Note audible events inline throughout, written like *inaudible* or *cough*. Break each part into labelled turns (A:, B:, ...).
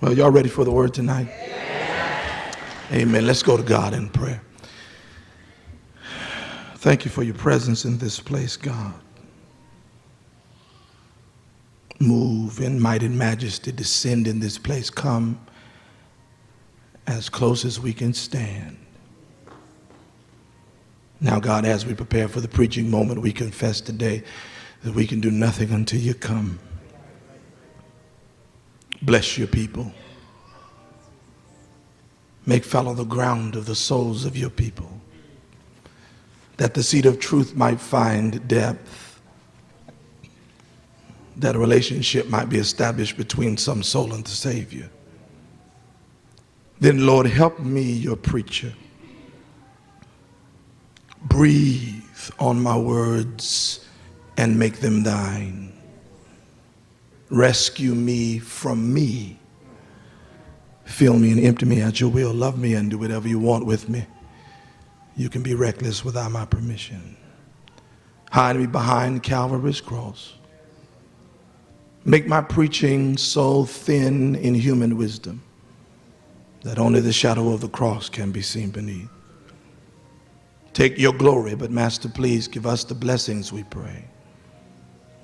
A: Well, y'all ready for the word tonight? Amen. Let's go to God in prayer. Thank you for your presence in this place, God. Move in might and majesty, descend in this place. Come as close as we can stand. Now, God, as we prepare for the preaching moment, we confess today that we can do nothing until you come. Bless your people. Make fallow the ground of the souls of your people, that the seed of truth might find depth, that a relationship might be established between some soul and the Savior. Then, Lord, help me, your preacher. Breathe on my words and make them thine. Rescue me from me. Fill me and empty me at your will. Love me and do whatever you want with me. You can be reckless without my permission. Hide me behind Calvary's cross. Make my preaching so thin in human wisdom that only the shadow of the cross can be seen beneath. Take your glory, but Master, please give us the blessings we pray.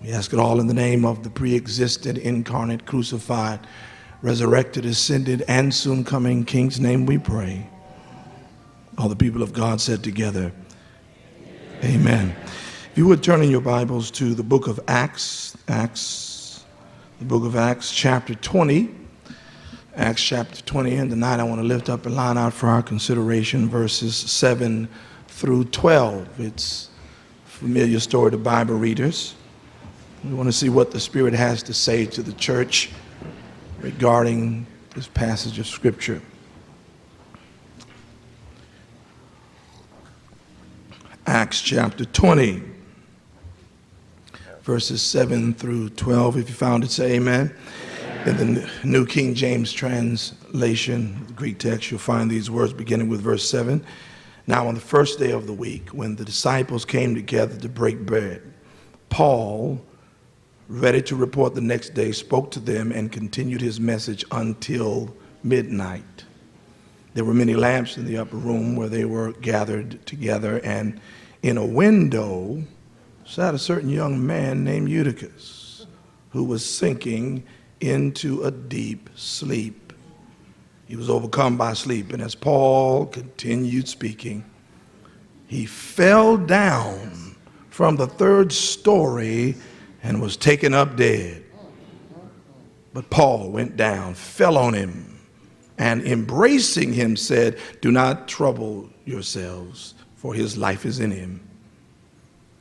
A: We ask it all in the name of the pre existent, incarnate, crucified, resurrected, ascended, and soon coming King's name we pray. All the people of God said together, Amen. If you would turn in your Bibles to the book of Acts, Acts, the book of Acts, chapter 20. Acts chapter 20, and tonight I want to lift up a line out for our consideration, verses 7 through 12. It's a familiar story to Bible readers. We want to see what the Spirit has to say to the church regarding this passage of Scripture. Acts chapter 20, verses 7 through 12. If you found it, say amen. In the New King James translation, Greek text, you'll find these words beginning with verse 7. Now, on the first day of the week, when the disciples came together to break bread, Paul, ready to report the next day, spoke to them and continued his message until midnight. There were many lamps in the upper room where they were gathered together, and in a window sat a certain young man named Eutychus, who was sinking into a deep sleep. He was overcome by sleep, and as Paul continued speaking, he fell down from the third story and was taken up dead. But Paul went down, fell on him, and embracing him said, Do not trouble yourselves, for his life is in him.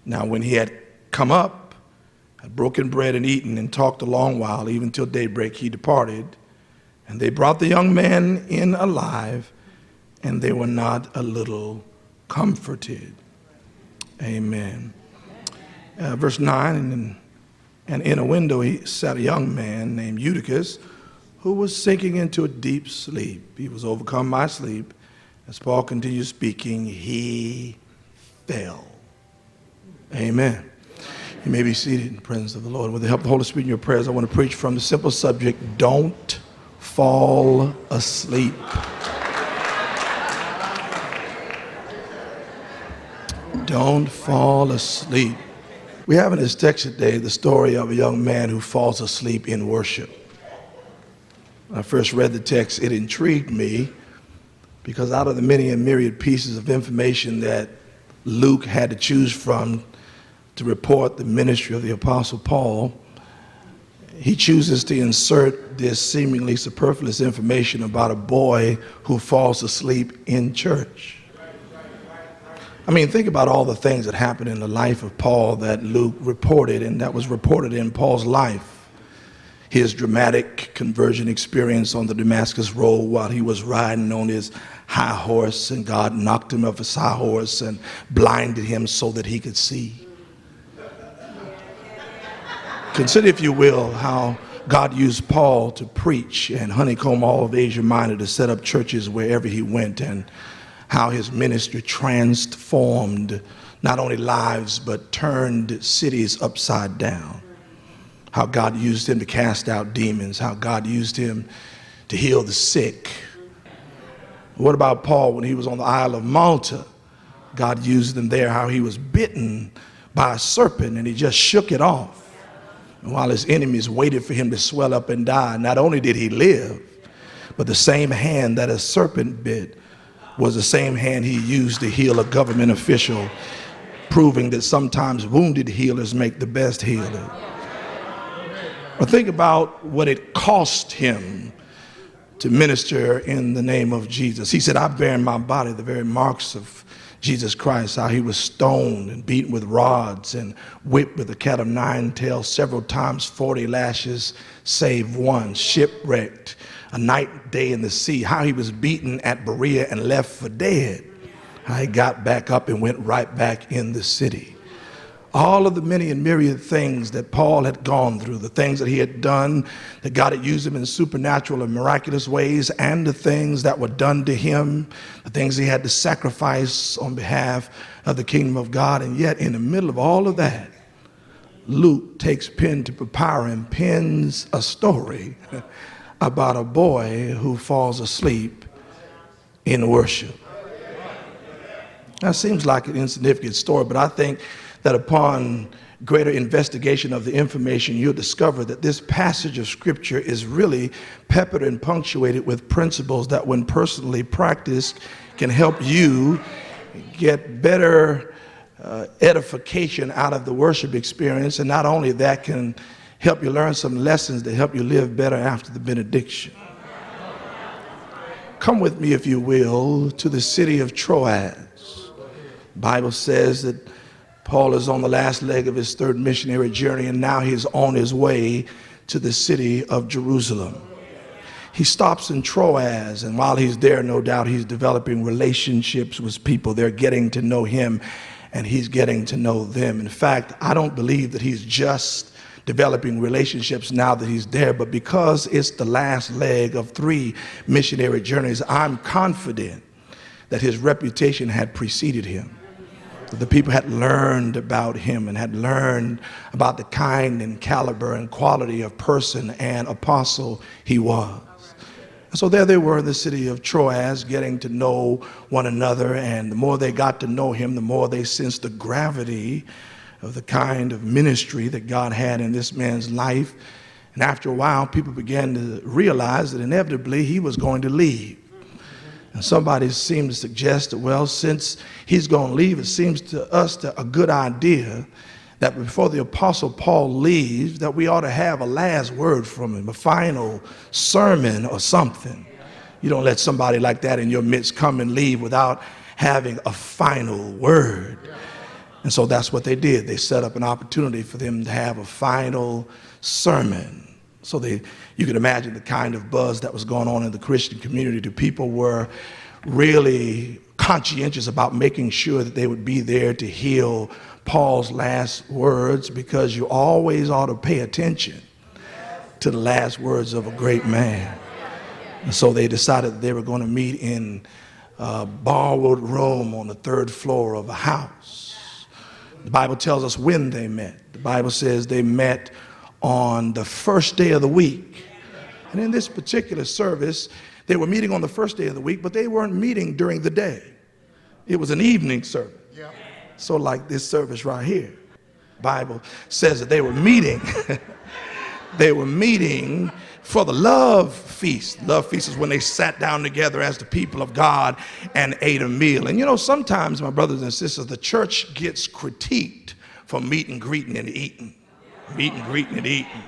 A: Now, when he had come up, had broken bread and eaten and talked a long while, even till daybreak, he departed. And they brought the young man in alive, and they were not a little comforted. Amen. Uh, verse 9, and, and in a window he sat a young man named Eutychus, who was sinking into a deep sleep. He was overcome by sleep. As Paul continued speaking, he fell. Amen. You may be seated in the presence of the Lord. With the help of the Holy Spirit in your prayers, I want to preach from the simple subject don't fall asleep. Don't fall asleep. We have in this text today the story of a young man who falls asleep in worship. When I first read the text, it intrigued me because out of the many and myriad pieces of information that Luke had to choose from to report the ministry of the Apostle Paul, he chooses to insert this seemingly superfluous information about a boy who falls asleep in church. I mean, think about all the things that happened in the life of Paul that Luke reported and that was reported in Paul's life. His dramatic conversion experience on the Damascus Road while he was riding on his high horse, and God knocked him off his high horse and blinded him so that he could see. Consider, if you will, how God used Paul to preach and honeycomb all of Asia Minor to set up churches wherever he went, and how his ministry transformed not only lives but turned cities upside down. How God used him to cast out demons, how God used him to heal the sick. What about Paul when he was on the Isle of Malta? God used him there, how he was bitten by a serpent and he just shook it off. And while his enemies waited for him to swell up and die, not only did he live, but the same hand that a serpent bit was the same hand he used to heal a government official, proving that sometimes wounded healers make the best healers. But think about what it cost him to minister in the name of Jesus. He said, I bear in my body the very marks of Jesus Christ, how he was stoned and beaten with rods and whipped with a cat of nine tails several times, 40 lashes, save one, shipwrecked, a night, day in the sea, how he was beaten at Berea and left for dead, how he got back up and went right back in the city all of the many and myriad things that Paul had gone through, the things that he had done, that God had used him in supernatural and miraculous ways, and the things that were done to him, the things he had to sacrifice on behalf of the kingdom of God. And yet, in the middle of all of that, Luke takes pen to paper and pens a story *laughs* about a boy who falls asleep in worship. That seems like an insignificant story, but I think that upon greater investigation of the information, you'll discover that this passage of scripture is really peppered and punctuated with principles that, when personally practiced, can help you get better uh, edification out of the worship experience. And not only that, can help you learn some lessons to help you live better after the benediction. Come with me, if you will, to the city of Troas. Bible says that Paul is on the last leg of his third missionary journey, and now he's on his way to the city of Jerusalem. He stops in Troas, and while he's there, no doubt he's developing relationships with people. They're getting to know him, and he's getting to know them. In fact, I don't believe that he's just developing relationships now that he's there, but because it's the last leg of three missionary journeys, I'm confident that his reputation had preceded him the people had learned about him and had learned about the kind and caliber and quality of person and apostle he was. And so there they were in the city of Troas, getting to know one another. And the more they got to know him, the more they sensed the gravity of the kind of ministry that God had in this man's life. And after a while, people began to realize that inevitably he was going to leave. And somebody seemed to suggest that, well, since he's going to leave, it seems to us to a good idea that before the apostle Paul leaves, that we ought to have a last word from him, a final sermon or something. You don't let somebody like that in your midst come and leave without having a final word. And so that's what they did. They set up an opportunity for them to have a final sermon. So they, you can imagine the kind of buzz that was going on in the Christian community. The people were really conscientious about making sure that they would be there to heal Paul's last words because you always ought to pay attention to the last words of a great man. And so they decided they were going to meet in a borrowed room on the third floor of a house. The Bible tells us when they met. The Bible says they met on the first day of the week. And in this particular service, they were meeting on the first day of the week, but they weren't meeting during the day. It was an evening service. So like this service right here. Bible says that they were meeting. *laughs* they were meeting for the love feast. Love feast is when they sat down together as the people of God and ate a meal. And you know, sometimes, my brothers and sisters, the church gets critiqued for meeting, greeting, and eating meeting, greeting, and eating.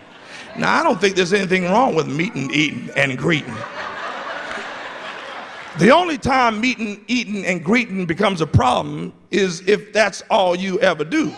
A: Now, I don't think there's anything wrong with meeting, eating, and greeting. The only time meeting, eating, and greeting becomes a problem is if that's all you ever do.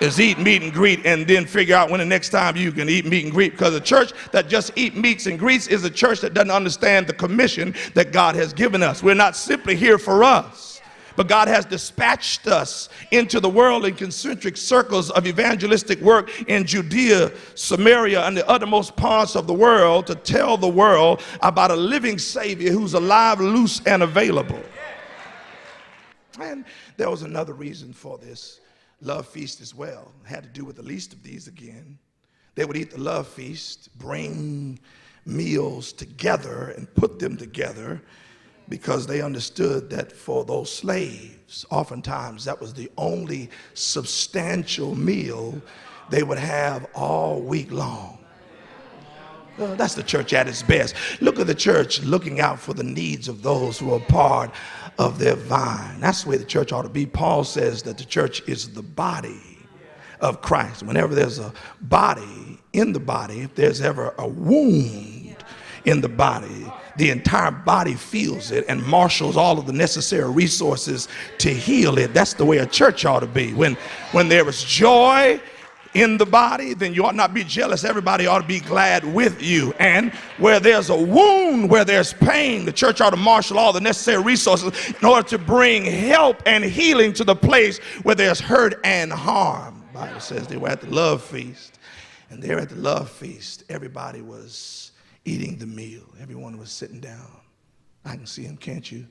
A: Is eat, meet, and greet, and then figure out when the next time you can eat, meet, and greet. Because a church that just eat, meets, and greets is a church that doesn't understand the commission that God has given us. We're not simply here for us. But God has dispatched us into the world in concentric circles of evangelistic work in Judea, Samaria, and the uttermost parts of the world to tell the world about a living Savior who's alive, loose, and available. And there was another reason for this love feast as well. It had to do with the least of these again. They would eat the love feast, bring meals together and put them together because they understood that for those slaves, oftentimes that was the only substantial meal they would have all week long. Well, that's the church at its best. Look at the church looking out for the needs of those who are part of their vine. That's the way the church ought to be. Paul says that the church is the body of Christ. Whenever there's a body in the body, if there's ever a wound in the body, the entire body feels it and marshals all of the necessary resources to heal it. That's the way a church ought to be. When, when there is joy in the body, then you ought not be jealous. Everybody ought to be glad with you. And where there's a wound, where there's pain, the church ought to marshal all the necessary resources in order to bring help and healing to the place where there's hurt and harm. The Bible says they were at the love feast. And there at the love feast, everybody was eating the meal. Everyone was sitting down. I can see them, can't you?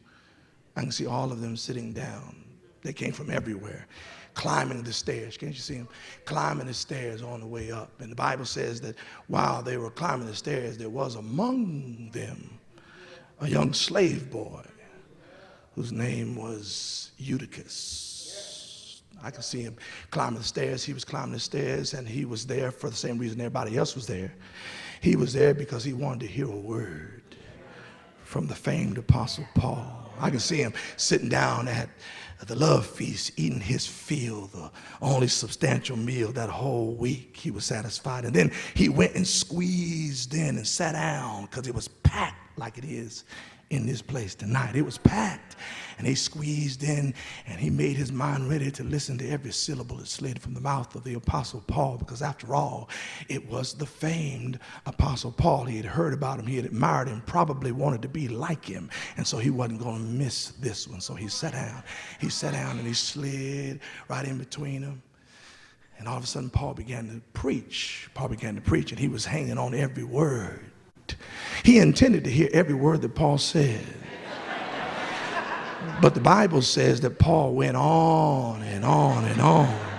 A: I can see all of them sitting down. They came from everywhere climbing the stairs. Can't you see them climbing the stairs on the way up? And the Bible says that while they were climbing the stairs, there was among them a young slave boy whose name was Eutychus. I can see him climbing the stairs. He was climbing the stairs, and he was there for the same reason everybody else was there. He was there because he wanted to hear a word from the famed Apostle Paul. I can see him sitting down at the love feast, eating his fill, the only substantial meal that whole week. He was satisfied. And then he went and squeezed in and sat down because it was packed like it is in this place tonight. It was packed. And he squeezed in and he made his mind ready to listen to every syllable that slid from the mouth of the Apostle Paul because, after all, it was the famed Apostle Paul. He had heard about him, he had admired him, probably wanted to be like him. And so he wasn't going to miss this one. So he sat down. He sat down and he slid right in between them. And all of a sudden, Paul began to preach. Paul began to preach, and he was hanging on every word. He intended to hear every word that Paul said. But the Bible says that Paul went on and on and on.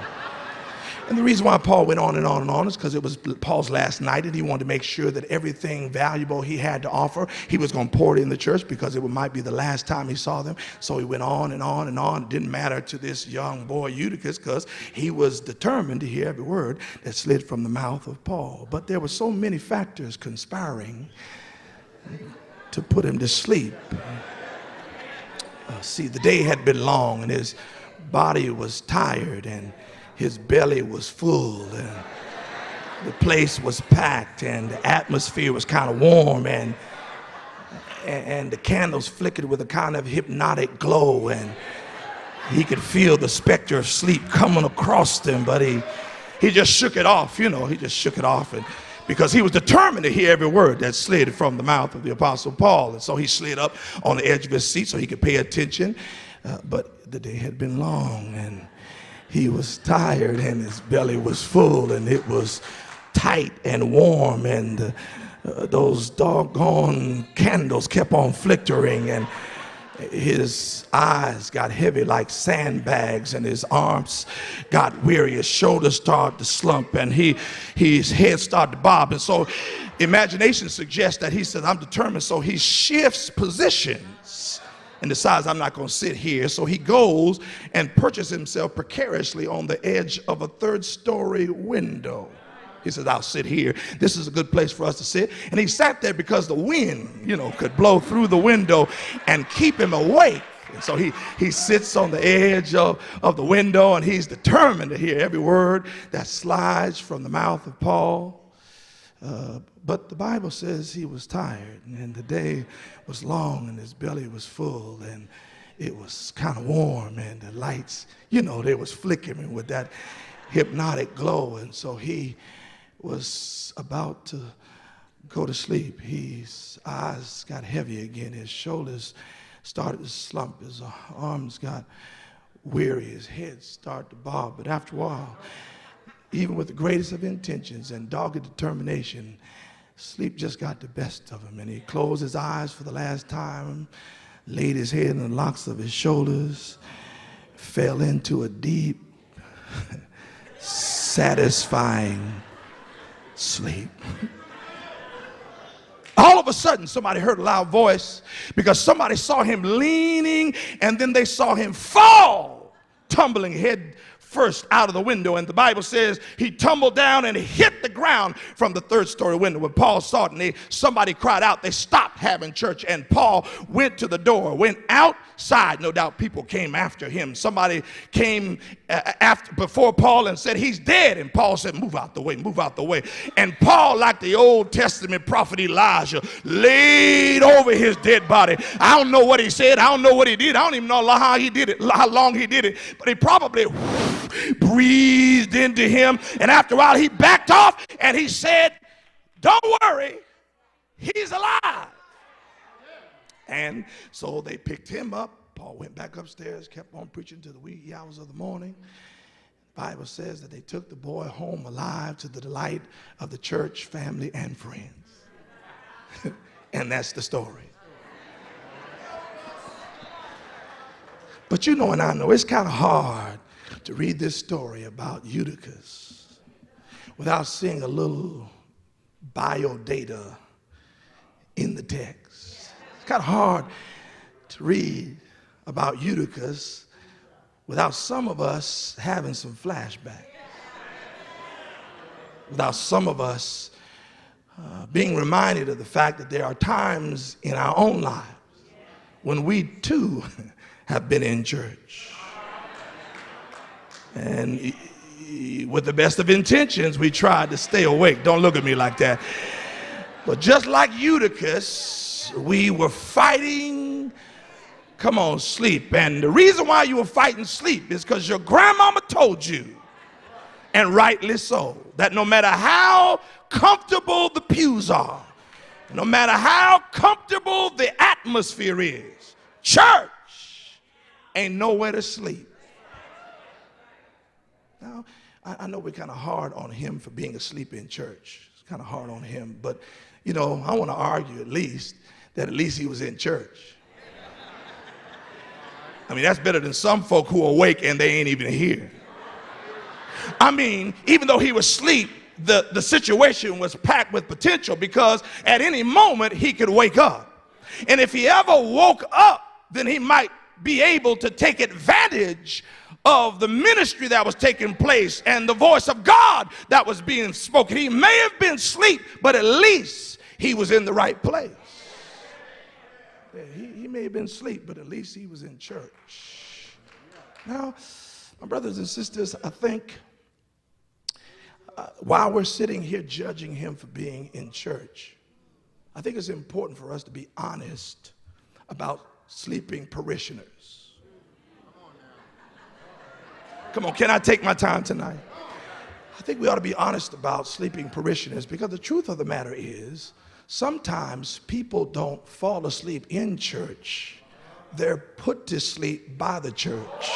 A: And the reason why Paul went on and on and on is because it was Paul's last night and he wanted to make sure that everything valuable he had to offer, he was going to pour it in the church because it might be the last time he saw them. So he went on and on and on. It didn't matter to this young boy Eutychus because he was determined to hear every word that slid from the mouth of Paul. But there were so many factors conspiring to put him to sleep. Uh, see, the day had been long and his body was tired and his belly was full and the place was packed and the atmosphere was kind of warm and, and the candles flickered with a kind of hypnotic glow and he could feel the specter of sleep coming across him but he, he just shook it off you know he just shook it off and because he was determined to hear every word that slid from the mouth of the apostle paul and so he slid up on the edge of his seat so he could pay attention uh, but the day had been long and he was tired and his belly was full and it was tight and warm and uh, those doggone candles kept on flickering and his eyes got heavy like sandbags and his arms got weary. His shoulders started to slump and he his head started to bob. And so imagination suggests that he says i'm determined. So he shifts position and decides, I'm not going to sit here. So he goes and purchases himself precariously on the edge of a third story window. He says, I'll sit here. This is a good place for us to sit. And he sat there because the wind, you know, could blow through the window and keep him awake. And so he, he sits on the edge of, of the window and he's determined to hear every word that slides from the mouth of Paul. Uh, but the Bible says he was tired, and the day was long, and his belly was full, and it was kind of warm, and the lights, you know, they was flickering with that hypnotic glow, and so he was about to go to sleep. His eyes got heavy again. His shoulders started to slump. His arms got weary. His head started to bob. But after a while, even with the greatest of intentions and dogged determination, Sleep just got the best of him, and he closed his eyes for the last time, laid his head in the locks of his shoulders, fell into a deep, *laughs* satisfying sleep. all of a sudden somebody heard a loud voice because somebody saw him leaning and then they saw him fall, tumbling head first out of the window. And the Bible says he tumbled down and hit the ground from the third story window. When Paul saw it and they, somebody cried out, they stopped having church. And Paul went to the door, went outside. No doubt people came after him. Somebody came after before Paul and said, He's dead. And Paul said, Move out the way, move out the way. And Paul, like the Old Testament prophet Elijah, laid over his dead body. I don't know what he said. I don't know what he did. I don't even know how he did it, how long he did it. But he probably breathed into him. And after a while, he backed off and he said, Don't worry, he's alive. And so they picked him up. Paul went back upstairs, kept on preaching to the wee hours of the morning. The Bible says that they took the boy home alive to the delight of the church, family, and friends. *laughs* and that's the story. But you know, and I know it's kind of hard to read this story about Eutychus without seeing a little bio data in the text. It's kind of hard to read about Eutychus without some of us having some flashbacks. Without some of us uh, being reminded of the fact that there are times in our own lives when we too *laughs* have been in church. And with the best of intentions, we tried to stay awake. Don't look at me like that. But just like Eutychus, we were fighting, come on, sleep. And the reason why you were fighting sleep is because your grandmama told you, and rightly so, that no matter how comfortable the pews are, no matter how comfortable the atmosphere is, church ain't nowhere to sleep. Now, I, know we're kind of hard on him for being asleep in church. It's kind of hard on him, but you know, I want to argue at least that at least he was in church. I mean, that's better than some folk who awake and they ain't even here. I mean, even though he was asleep, the, the situation was packed with potential because at any moment he could wake up. And if he ever woke up, then he might be able to take advantage of the ministry that was taking place and the voice of God that was being spoken. He may have been asleep, but at least he was in the right place. He, he may have been asleep, but at least he was in church. Now, my brothers and sisters, I think uh, while we're sitting here judging him for being in church, I think it's important for us to be honest about sleeping parishioners. Come on, can I take my time tonight? I think we ought to be honest about sleeping parishioners because the truth of the matter is sometimes people don't fall asleep in church, they're put to sleep by the church.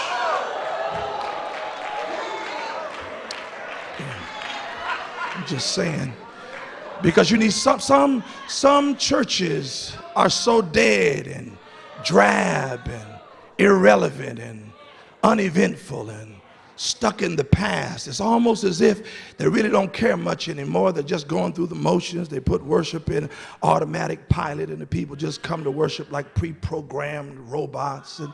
A: I'm just saying. Because you need some some some churches are so dead and drab and irrelevant and uneventful and stuck in the past. It's almost as if they really don't care much anymore. They're just going through the motions. They put worship in automatic pilot, and the people just come to worship like pre programmed robots. And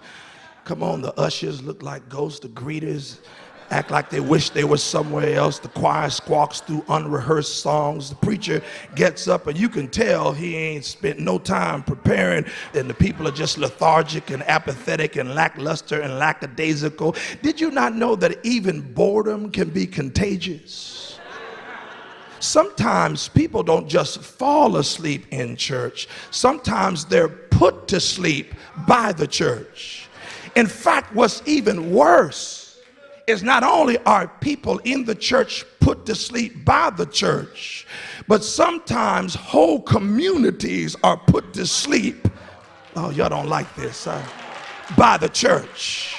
A: come on, the ushers look like ghosts, the greeters act like they wish they were somewhere else. The choir squawks through unrehearsed songs. The preacher gets up, and you can tell he ain't spent no time preparing. And the people are just lethargic and apathetic and lackluster and lackadaisical. Did you not know that even boredom can be contagious? Sometimes people don't just fall asleep in church, sometimes they're put to sleep by the church. In fact, what's even worse, is not only are people in the church put to sleep by the church, but sometimes whole communities are put to sleep. Oh, y'all don't like this, huh? By the church.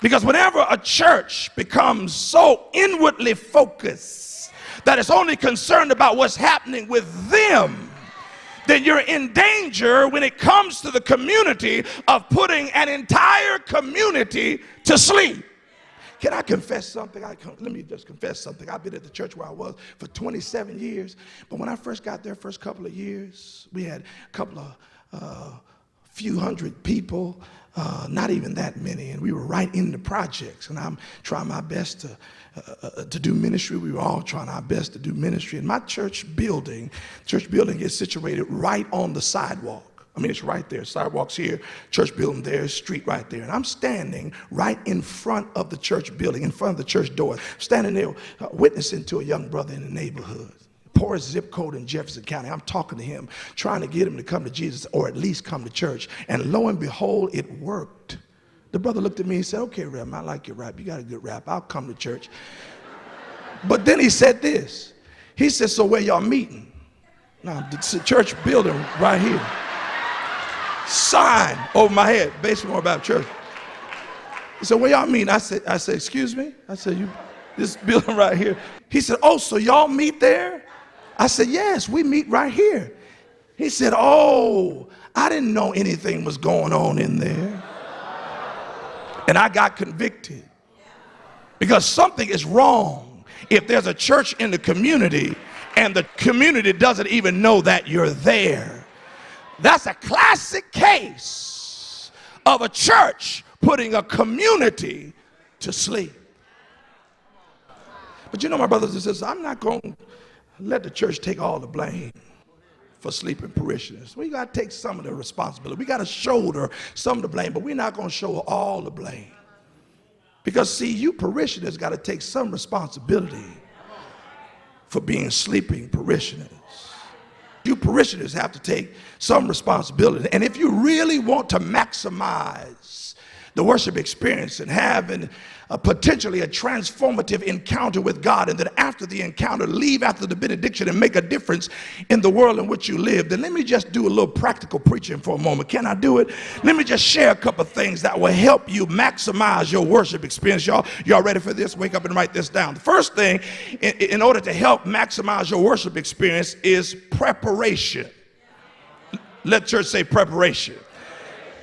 A: Because whenever a church becomes so inwardly focused that it's only concerned about what's happening with them, then you're in danger when it comes to the community of putting an entire community to sleep. Can I confess something? I let me just confess something. I've been at the church where I was for 27 years, but when I first got there, first couple of years, we had a couple of uh, few hundred people, uh, not even that many, and we were right in the projects. And I'm trying my best to uh, uh, to do ministry. We were all trying our best to do ministry. And my church building, church building is situated right on the sidewalk. I mean, it's right there. Sidewalks here, church building there, street right there. And I'm standing right in front of the church building, in front of the church door, standing there uh, witnessing to a young brother in the neighborhood. Poorest zip code in Jefferson County. I'm talking to him, trying to get him to come to Jesus or at least come to church. And lo and behold, it worked. The brother looked at me and said, Okay, Reb, I like your rap. You got a good rap. I'll come to church. But then he said this. He said, So where y'all meeting? Now, the church building right here sign over my head, Bates Memorial church. He said, What y'all mean? I said, I said, excuse me? I said, You this building right here. He said, Oh, so y'all meet there? I said, Yes, we meet right here. He said, Oh, I didn't know anything was going on in there. And I got convicted because something is wrong if there's a church in the community and the community doesn't even know that you're there. That's a classic case of a church putting a community to sleep. But you know, my brothers and sisters, I'm not going to let the church take all the blame for sleeping parishioners. We got to take some of the responsibility. We got to shoulder some of the blame, but we're not going to shoulder all the blame. Because, see, you parishioners got to take some responsibility for being sleeping parishioners you parishioners have to take some responsibility. And if you really want to maximize the worship experience and have an, a potentially a transformative encounter with God, and then after the encounter, leave after the benediction and make a difference in the world in which you live, then let me just do a little practical preaching for a moment. Can I do it? Let me just share a couple things that will help you maximize your worship experience. Y'all, y'all ready for this? Wake up and write this down. The first thing, in, in order to help maximize your worship experience, is preparation. Let church say preparation.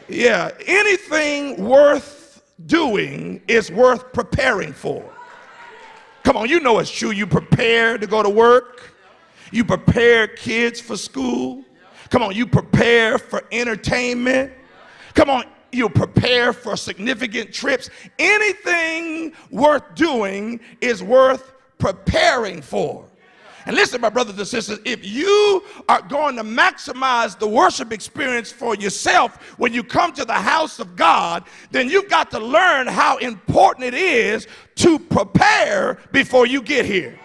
A: Yeah, anything worth doing is worth preparing for. Come on, you know it's true. You prepare to go to work, you prepare kids for school. Come on, you prepare for entertainment. Come on, you prepare for significant trips. Anything worth doing is worth preparing for. And listen, my brothers and sisters, if you are going to maximize the worship experience for yourself when you come to the house of God, then you've got to learn how important it is to prepare before you get here.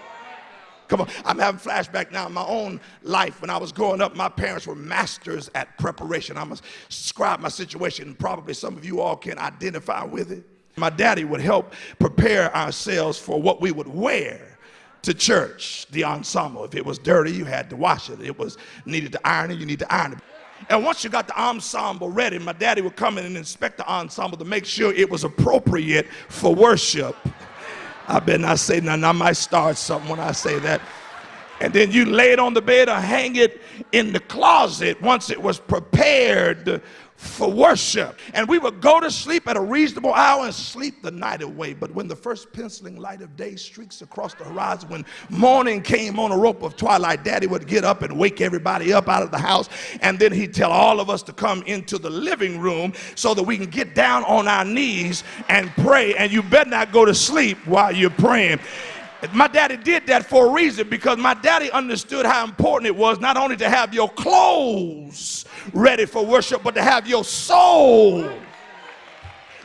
A: Come on, I'm having flashback now in my own life. When I was growing up, my parents were masters at preparation. I'm gonna describe my situation. and Probably some of you all can identify with it. My daddy would help prepare ourselves for what we would wear to church, the ensemble. If it was dirty, you had to wash it. It was needed to iron it, you need to iron it. And once you got the ensemble ready, my daddy would come in and inspect the ensemble to make sure it was appropriate for worship. I better not say nothing. I might start something when I say that. And then you lay it on the bed or hang it in the closet once it was prepared for worship. And we would go to sleep at a reasonable hour and sleep the night away. But when the first penciling light of day streaks across the horizon, when morning came on a rope of twilight, daddy would get up and wake everybody up out of the house. And then he'd tell all of us to come into the living room so that we can get down on our knees and pray. And you better not go to sleep while you're praying. My daddy did that for a reason because my daddy understood how important it was not only to have your clothes ready for worship, but to have your soul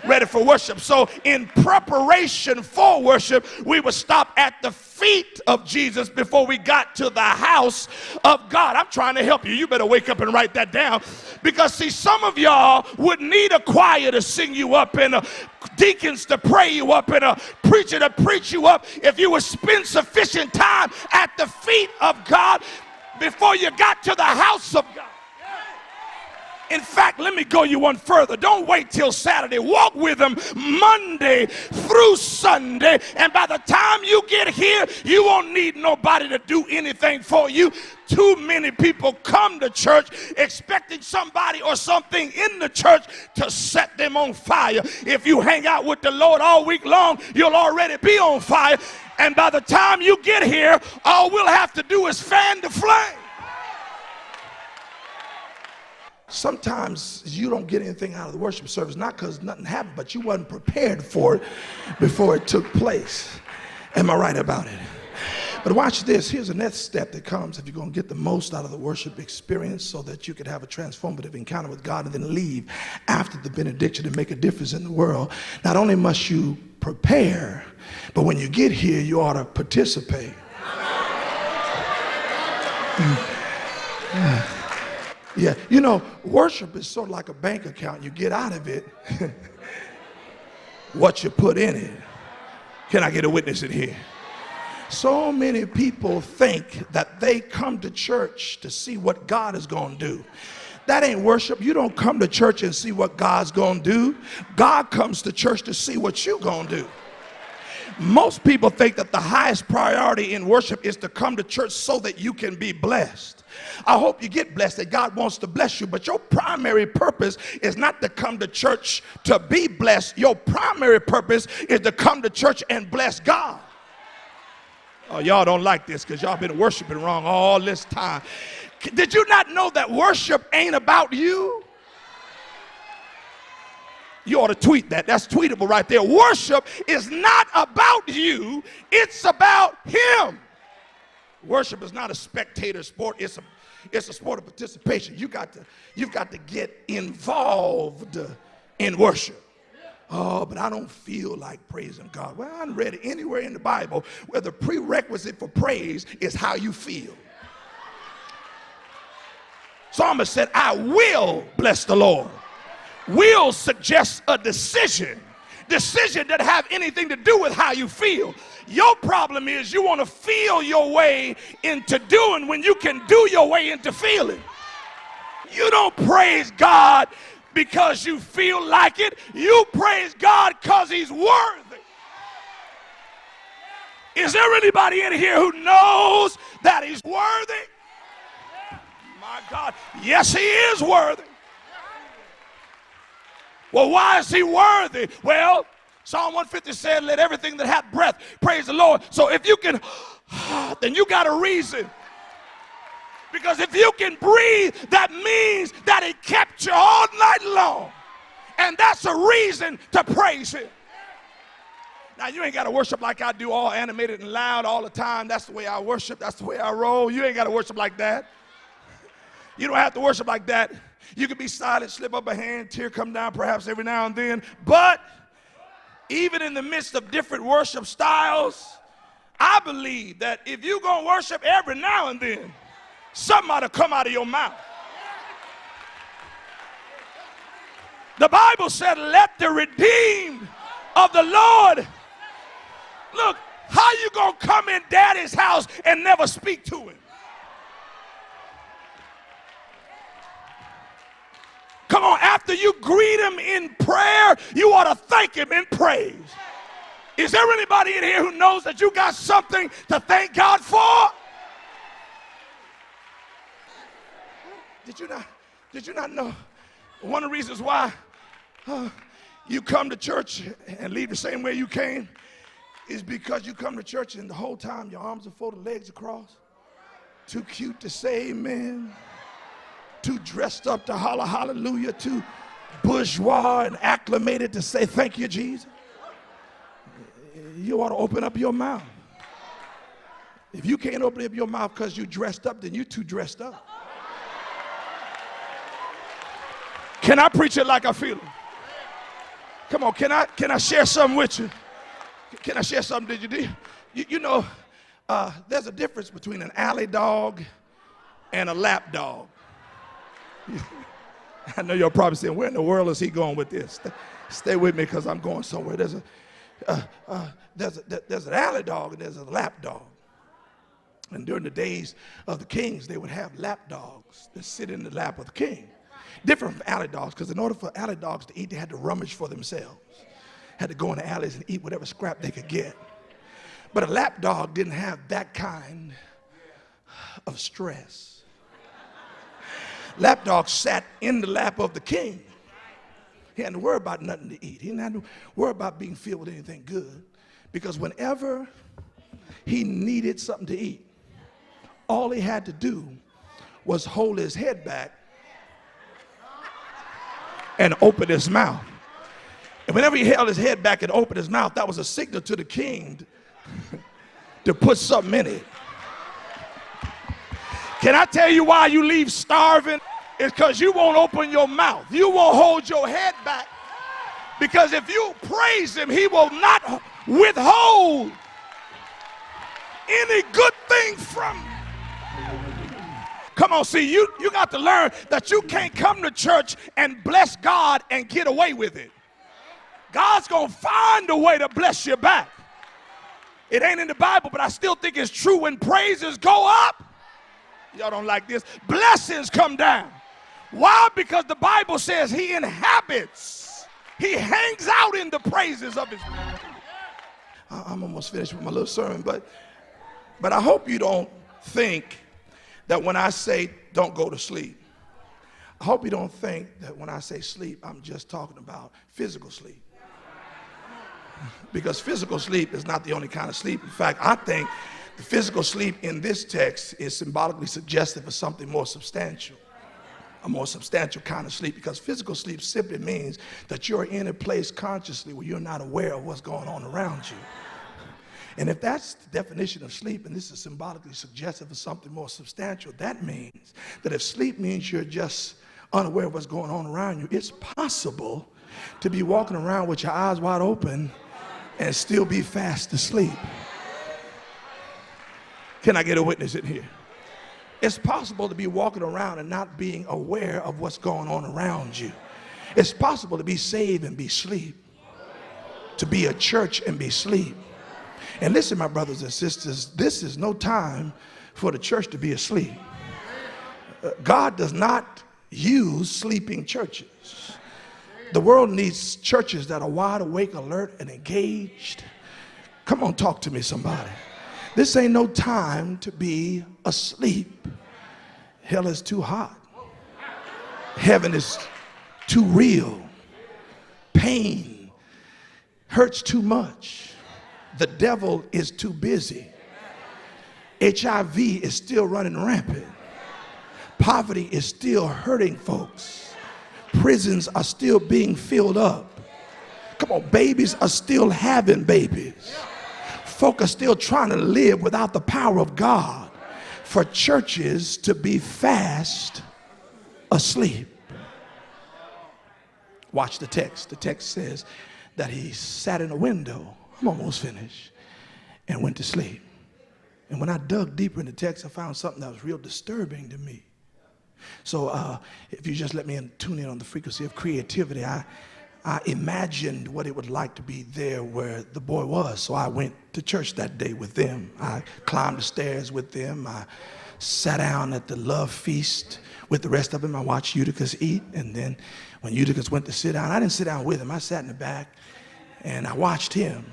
A: ready for worship. So, in preparation for worship, we would stop at the feet of Jesus before we got to the house of God. I'm trying to help you. You better wake up and write that down because, see, some of y'all would need a choir to sing you up and a deacons to pray you up and a preacher to preach you up. If you would spend sufficient time at the feet of God before you got to the house of God In fact, let me go you one further. Don't wait till Saturday. Walk with them Monday through Sunday. And by the time you get here, you won't need nobody to do anything for you. Too many people come to church expecting somebody or something in the church to set them on fire. If you hang out with the Lord all week long, you'll already be on fire. And by the time you get here, all we'll have to do is fan the flame. Sometimes you don't get anything out of the worship service, not because nothing happened, but you wasn't prepared for it before it took place. Am I right about it? But watch this. Here's the next step that comes if you're going to get the most out of the worship experience so that you could have a transformative encounter with God and then leave after the benediction and make a difference in the world. Not only must you prepare, but when you get here, you ought to participate. Yeah. *laughs* Mm. Yeah, you know, worship is sort of like a bank account. You get out of it *laughs* what you put in it. Can I get a witness in here? So many people think that they come to church to see what God is going to do. That ain't worship. You don't come to church and see what God's going to do. God comes to church to see what you're going to do. Most people think that the highest priority in worship is to come to church so that you can be blessed. I hope you get blessed, that God wants to bless you, but your primary purpose is not to come to church to be blessed. Your primary purpose is to come to church and bless God. Oh, y'all don't like this because y'all been worshiping wrong all this time. Did you not know that worship ain't about you? You ought to tweet that. That's tweetable right there. Worship is not about you, it's about Him. Worship is not a spectator sport, it's a, it's a sport of participation. You got to, you've got to get involved in worship. Oh, but I don't feel like praising God. Well, I haven't read anywhere in the Bible where the prerequisite for praise is how you feel. Psalmist said, I will bless the Lord will suggests a decision decision that have anything to do with how you feel your problem is you want to feel your way into doing when you can do your way into feeling. You don't praise god because you feel like it. You praise god because he's worthy. Is there anybody in here who knows that he's worthy? My god. Yes he is worthy. Well, why is he worthy? Well, Psalm 150 said, Let everything that hath breath praise the Lord. So if you can, *sighs* then you got a reason. Because if you can breathe, that means that he kept you all night long. And that's a reason to praise him. Now, you ain't got to worship like I do, all animated and loud all the time. That's the way I worship. That's the way I roll. You ain't got to worship like that. You don't have to worship like that. You can be silent, slip up a hand, tear come down perhaps every now and then. But even in the midst of different worship styles, I believe that if you're going to worship every now and then, something ought to come out of your mouth. The Bible said, let the redeemed of the Lord. Look, how you going to come in daddy's house and never speak to him? Come on, after you greet him in prayer, you ought to thank him in praise. Is there anybody in here who knows that you got something to thank God for? Did you not, did you not know one of the reasons why uh, you come to church and leave the same way you came is because you come to church and the whole time your arms are folded, legs across. Too cute to say amen too dressed up to holler hallelujah, too bourgeois and acclimated to say thank you, Jesus. You ought to open up your mouth. If you can't open up your mouth because you're dressed up, then you're too dressed up. Can I preach it like I feel it? Come on, can I can I share something with you? Can I share something? Did you do? You, you know, uh, there's a difference between an alley dog and a lap dog. *laughs* I know you're probably saying, where in the world is he going with this? Stay with me because I'm going somewhere. There's a, uh, uh, there's, a, there's an alley dog and there's a lap dog. And during the days of the kings, they would have lap dogs that sit in the lap of the king. Different from alley dogs, because in order for alley dogs to eat, they had to rummage for themselves. Had to go in the alleys and eat whatever scrap they could get. But a lap dog didn't have that kind of stress. Lapdog sat in the lap of the king. He hadn't to worry about nothing to eat. He didn't have to worry about being filled with anything good. Because whenever he needed something to eat, all he had to do was hold his head back and open his mouth. And whenever he held his head back and opened his mouth, that was a signal to the king *laughs* to put something in it. Can I tell you why you leave starving? It's because you won't open your mouth. You won't hold your head back. Because if you praise him, he will not withhold any good thing from you. Come on, see, you, you got to learn that you can't come to church and bless God and get away with it. God's going to find a way to bless you back. It ain't in the Bible, but I still think it's true when praises go up Y'all don't like this. Blessings come down. Why? Because the Bible says he inhabits, he hangs out in the praises of his. I'm almost finished with my little sermon, but but I hope you don't think that when I say don't go to sleep, I hope you don't think that when I say sleep, I'm just talking about physical sleep. Because physical sleep is not the only kind of sleep. In fact, I think the physical sleep in this text is symbolically suggestive of something more substantial, a more substantial kind of sleep, because physical sleep simply means that you're in a place consciously where you're not aware of what's going on around you. And if that's the definition of sleep, and this is symbolically suggestive of something more substantial, that means that if sleep means you're just unaware of what's going on around you, it's possible to be walking around with your eyes wide open and still be fast asleep. Can I get a witness in here? It's possible to be walking around and not being aware of what's going on around you. It's possible to be saved and be asleep, to be a church and be asleep. And listen, my brothers and sisters, this is no time for the church to be asleep. Uh, God does not use sleeping churches. The world needs churches that are wide awake, alert, and engaged. Come on, talk to me, somebody. This ain't no time to be asleep. Hell is too hot. Heaven is too real. Pain hurts too much. The devil is too busy. HIV is still running rampant. Poverty is still hurting folks. Prisons are still being filled up. Come on, babies are still having babies folk are still trying to live without the power of God for churches to be fast asleep. Watch the text. The text says that he sat in a window, I'm almost finished, and went to sleep. And when I dug deeper in the text, I found something that was real disturbing to me. So uh, if you just let me in, tune in on the frequency of creativity, I, I imagined what it would like to be there where the boy was. So I went to church that day with them. I climbed the stairs with them. I sat down at the love feast with the rest of them. I watched Eutychus eat. And then when Eutychus went to sit down, I didn't sit down with him. I sat in the back and I watched him.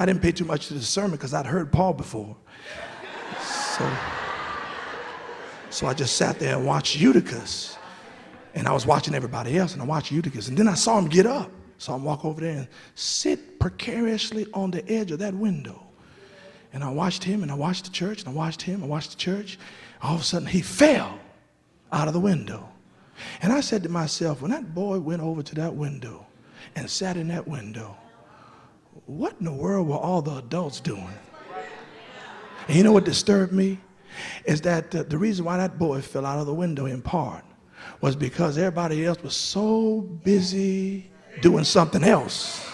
A: I didn't pay too much to the sermon because I'd heard Paul before. So, so I just sat there and watched Eutychus. And I was watching everybody else, and I watched Eutychus. And then I saw him get up. Saw him walk over there and sit precariously on the edge of that window. And I watched him, and I watched the church, and I watched him, and I watched the church. All of a sudden, he fell out of the window. And I said to myself, when that boy went over to that window and sat in that window, what in the world were all the adults doing? And you know what disturbed me? Is that uh, the reason why that boy fell out of the window in part was because everybody else was so busy doing something else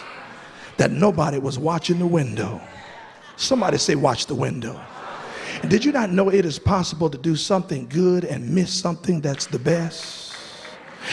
A: that nobody was watching the window. Somebody say, Watch the window. Did you not know it is possible to do something good and miss something that's the best?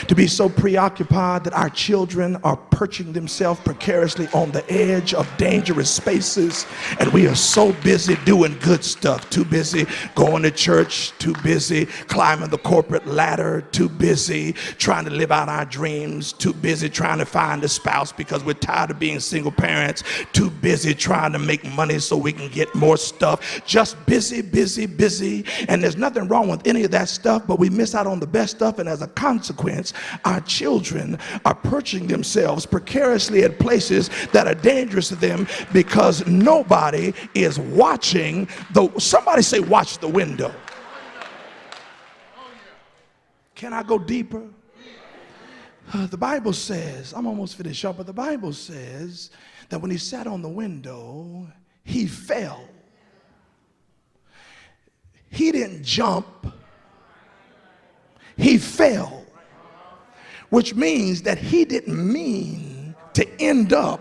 A: To be so preoccupied that our children are perching themselves precariously on the edge of dangerous spaces and we are so busy doing good stuff. Too busy going to church too busy climbing the corporate ladder too busy trying to live out our dreams too busy trying to find a spouse because we're tired of being single parents too busy trying to make money so we can get more stuff. Just busy busy busy and there's nothing wrong with any of that stuff but we miss out on the best stuff and as a consequence our children are perching themselves precariously at places that are dangerous to them because nobody is watching the somebody say watch the window. Can i go deeper? Uh, the bible says i'm almost finished up but the bible says that when he sat on the window he fell. He didn't jump. He fell which means that he didn't mean to end up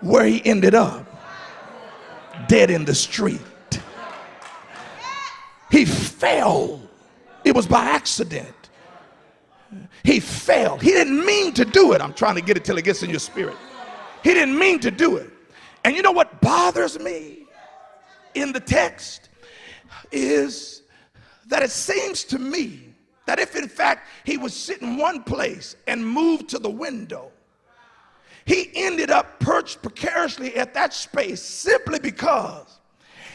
A: where he ended up dead in the street. He fell, it was by accident. He fell. He didn't mean to do it. I'm trying to get it till it gets in your spirit. He didn't mean to do it. And you know what bothers me in the text is that it seems to me that if in fact he was sitting one place and moved to the window, he ended up perched precariously at that space simply because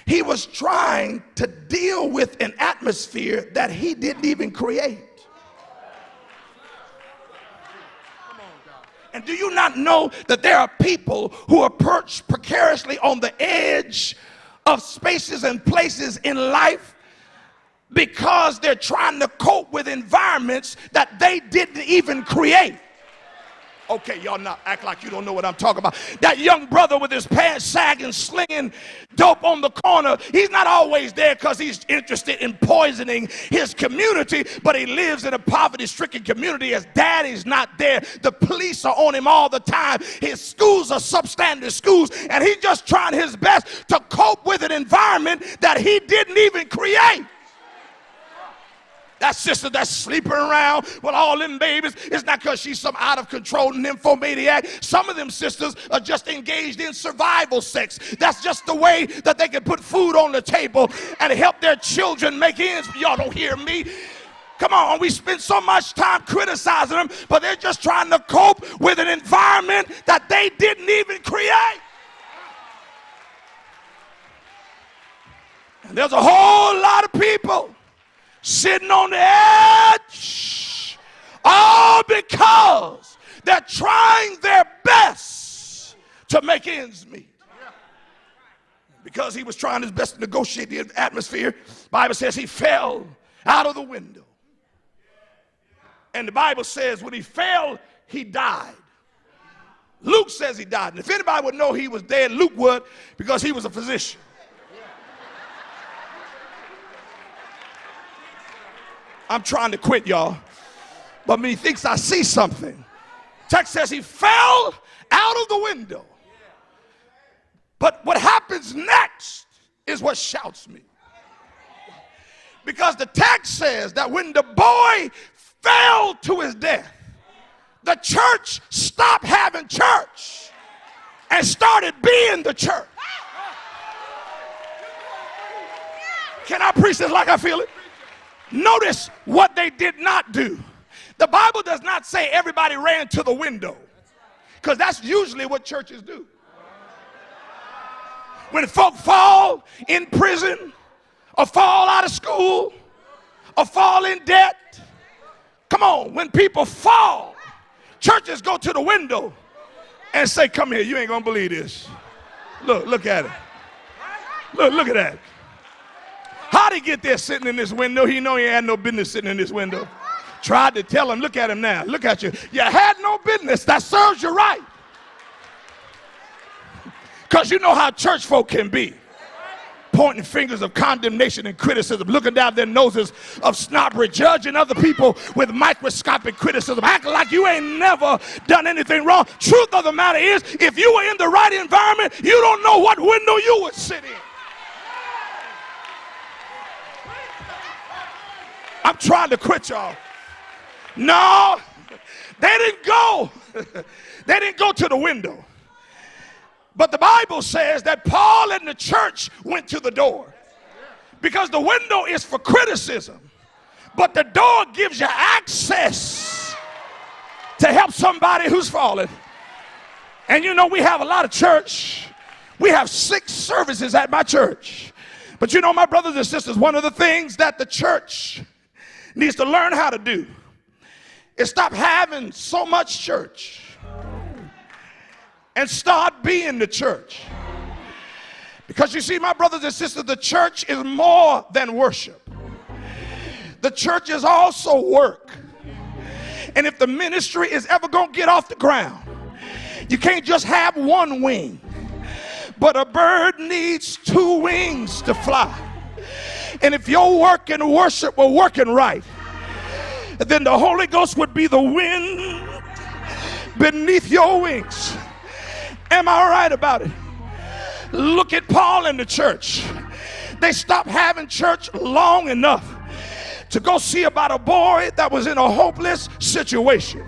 A: he was trying to deal with an atmosphere that he didn't even create. And do you not know that there are people who are perched precariously on the edge of spaces and places in life because they're trying to cope with environments that they didn't even create. Okay, y'all not act like you don't know what I'm talking about. That young brother with his pants sagging, slinging dope on the corner, he's not always there because he's interested in poisoning his community, but he lives in a poverty stricken community. His daddy's not there. The police are on him all the time. His schools are substandard schools, and he's just trying his best to cope with an environment that he didn't even create. That sister that's sleeping around with all them babies, it's not because she's some out of control nymphomaniac. Some of them sisters are just engaged in survival sex. That's just the way that they can put food on the table and help their children make ends. Y'all don't hear me. Come on, we spend so much time criticizing them, but they're just trying to cope with an environment that they didn't even create. And there's a whole lot of people sitting on the edge, all because they're trying their best to make ends meet. Because he was trying his best to negotiate the atmosphere, Bible says he fell out of the window. And the Bible says when he fell, he died. Luke says he died. And if anybody would know he was dead, Luke would because he was a physician. I'm trying to quit, y'all. But he thinks I see something. Text says he fell out of the window. But what happens next is what shouts me. Because the text says that when the boy fell to his death, the church stopped having church and started being the church. Can I preach this like I feel it? Notice what they did not do. The Bible does not say everybody ran to the window, because that's usually what churches do. When folk fall in prison, or fall out of school, or fall in debt, come on, when people fall, churches go to the window and say, Come here, you ain't gonna believe this. Look, look at it. Look, look at that. How'd he get there sitting in this window? He know he had no business sitting in this window. Tried to tell him, look at him now. Look at you. You had no business. That serves you right. *laughs* Because you know how church folk can be. Pointing fingers of condemnation and criticism, looking down their noses of snobbery, judging other people with microscopic criticism, acting like you ain't never done anything wrong. Truth of the matter is, if you were in the right environment, you don't know what window you would sit in. I'm trying to quit y'all. No, they didn't go. *laughs* they didn't go to the window. But the Bible says that Paul and the church went to the door because the window is for criticism, but the door gives you access to help somebody who's fallen. And you know, we have a lot of church. We have six services at my church. But you know, my brothers and sisters, one of the things that the church needs to learn how to do is stop having so much church and start being the church. Because you see, my brothers and sisters, the church is more than worship, the church is also work. And if the ministry is ever going to get off the ground, you can't just have one wing, but a bird needs two wings to fly. And if your work and worship were working right, then the Holy Ghost would be the wind beneath your wings. Am I right about it? Look at Paul and the church. They stopped having church long enough to go see about a boy that was in a hopeless situation.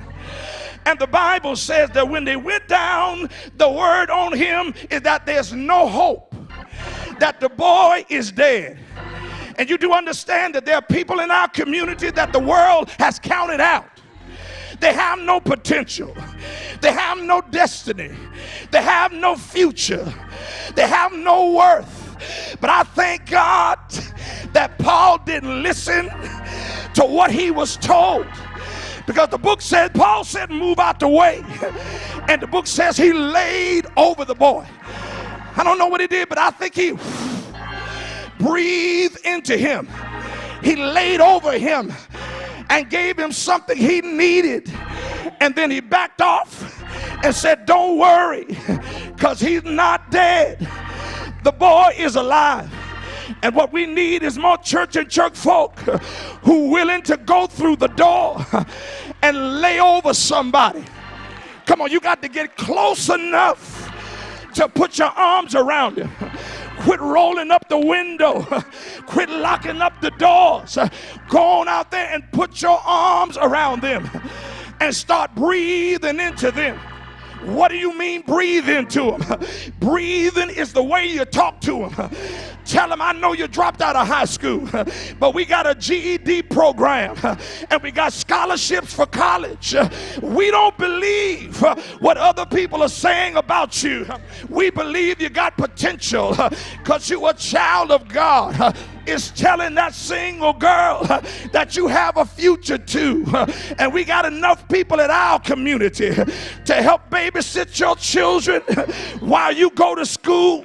A: And the Bible says that when they went down, the word on him is that there's no hope, that the boy is dead. And you do understand that there are people in our community that the world has counted out. They have no potential. They have no destiny. They have no future. They have no worth. But I thank God that Paul didn't listen to what he was told. Because the book said, Paul said, move out the way. And the book says he laid over the boy. I don't know what he did, but I think he breathed into him. He laid over him and gave him something he needed. And then he backed off and said, Don't worry, because he's not dead. The boy is alive. And what we need is more church and church folk who willing to go through the door and lay over somebody. Come on, you got to get close enough to put your arms around him. Quit rolling up the window. *laughs* Quit locking up the doors. Go on out there and put your arms around them and start breathing into them. What do you mean breathe into them? *laughs* Breathing is the way you talk to them. *laughs* Tell them, I know you dropped out of high school, *laughs* but we got a GED program and we got scholarships for college. We don't believe what other people are saying about you. We believe you got potential because you're a child of God is telling that single girl *laughs* that you have a future too. *laughs* And we got enough people in our community *laughs* to help babysit your children while you go to school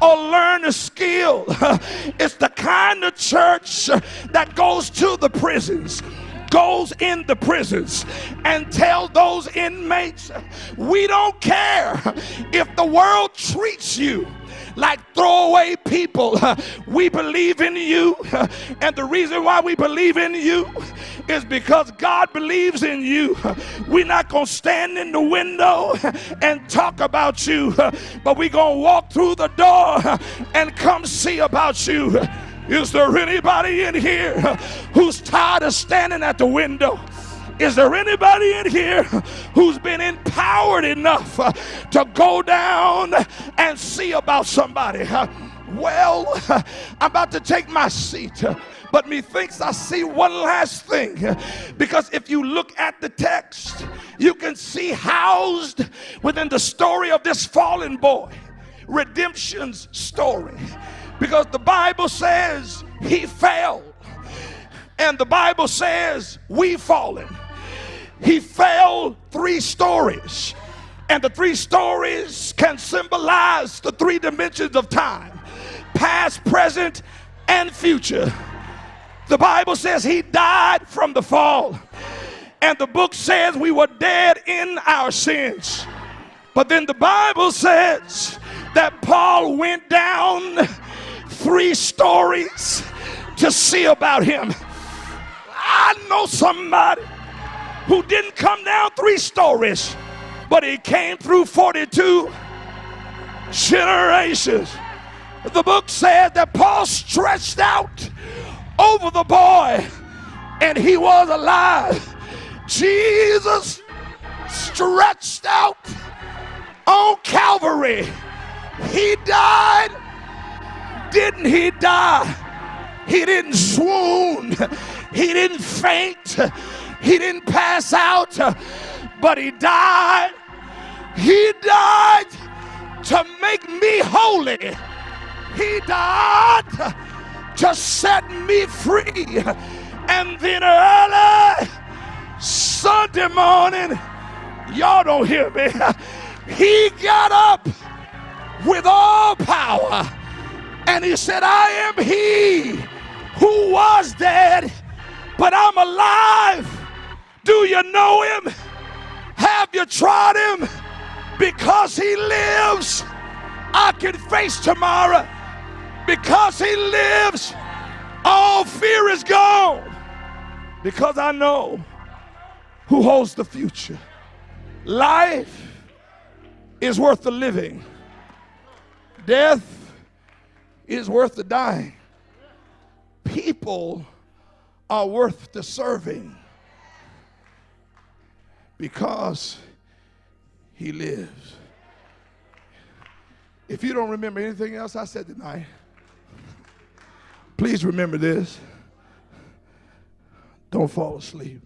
A: or learn a skill. It's the kind of church that goes to the prisons goes in the prisons and tell those inmates we don't care if the world treats you like throwaway people. *laughs* We believe in you. *laughs* And the reason why we believe in you is because God believes in you. *laughs* We're not going to stand in the window and talk about you, but we're going to walk through the door and come see about you. Is there anybody in here who's tired of standing at the window? Is there anybody in here who's been empowered enough uh, to go down and see about somebody? Uh, well, *laughs* I'm about to take my seat but methinks I see one last thing. Because if you look at the text, you can see housed within the story of this fallen boy, redemption's story. Because the Bible says he fell, and the Bible says we've fallen. He fell three stories. And the three stories can symbolize the three dimensions of time past, present, and future. The Bible says he died from the fall. And the book says we were dead in our sins. But then the Bible says that Paul went down three stories to see about him. I know somebody who didn't come down three stories, but he came through 42 generations. The book said that Paul stretched out over the boy and he was alive. Jesus stretched out on Calvary, he died. Didn't he die? He didn't swoon. He didn't faint. He didn't pass out, but he died. He died to make me holy. He died to set me free. And then early Sunday morning, y'all don't hear me. He got up with all power and he said, I am he who was dead, but I'm alive. Do you know him? Have you tried him? Because he lives, I can face tomorrow. Because he lives, all fear is gone. Because I know who holds the future. Life is worth the living, death is worth the dying. People are worth the serving because he lives. If you don't remember anything else I said tonight, please remember this. Don't fall asleep.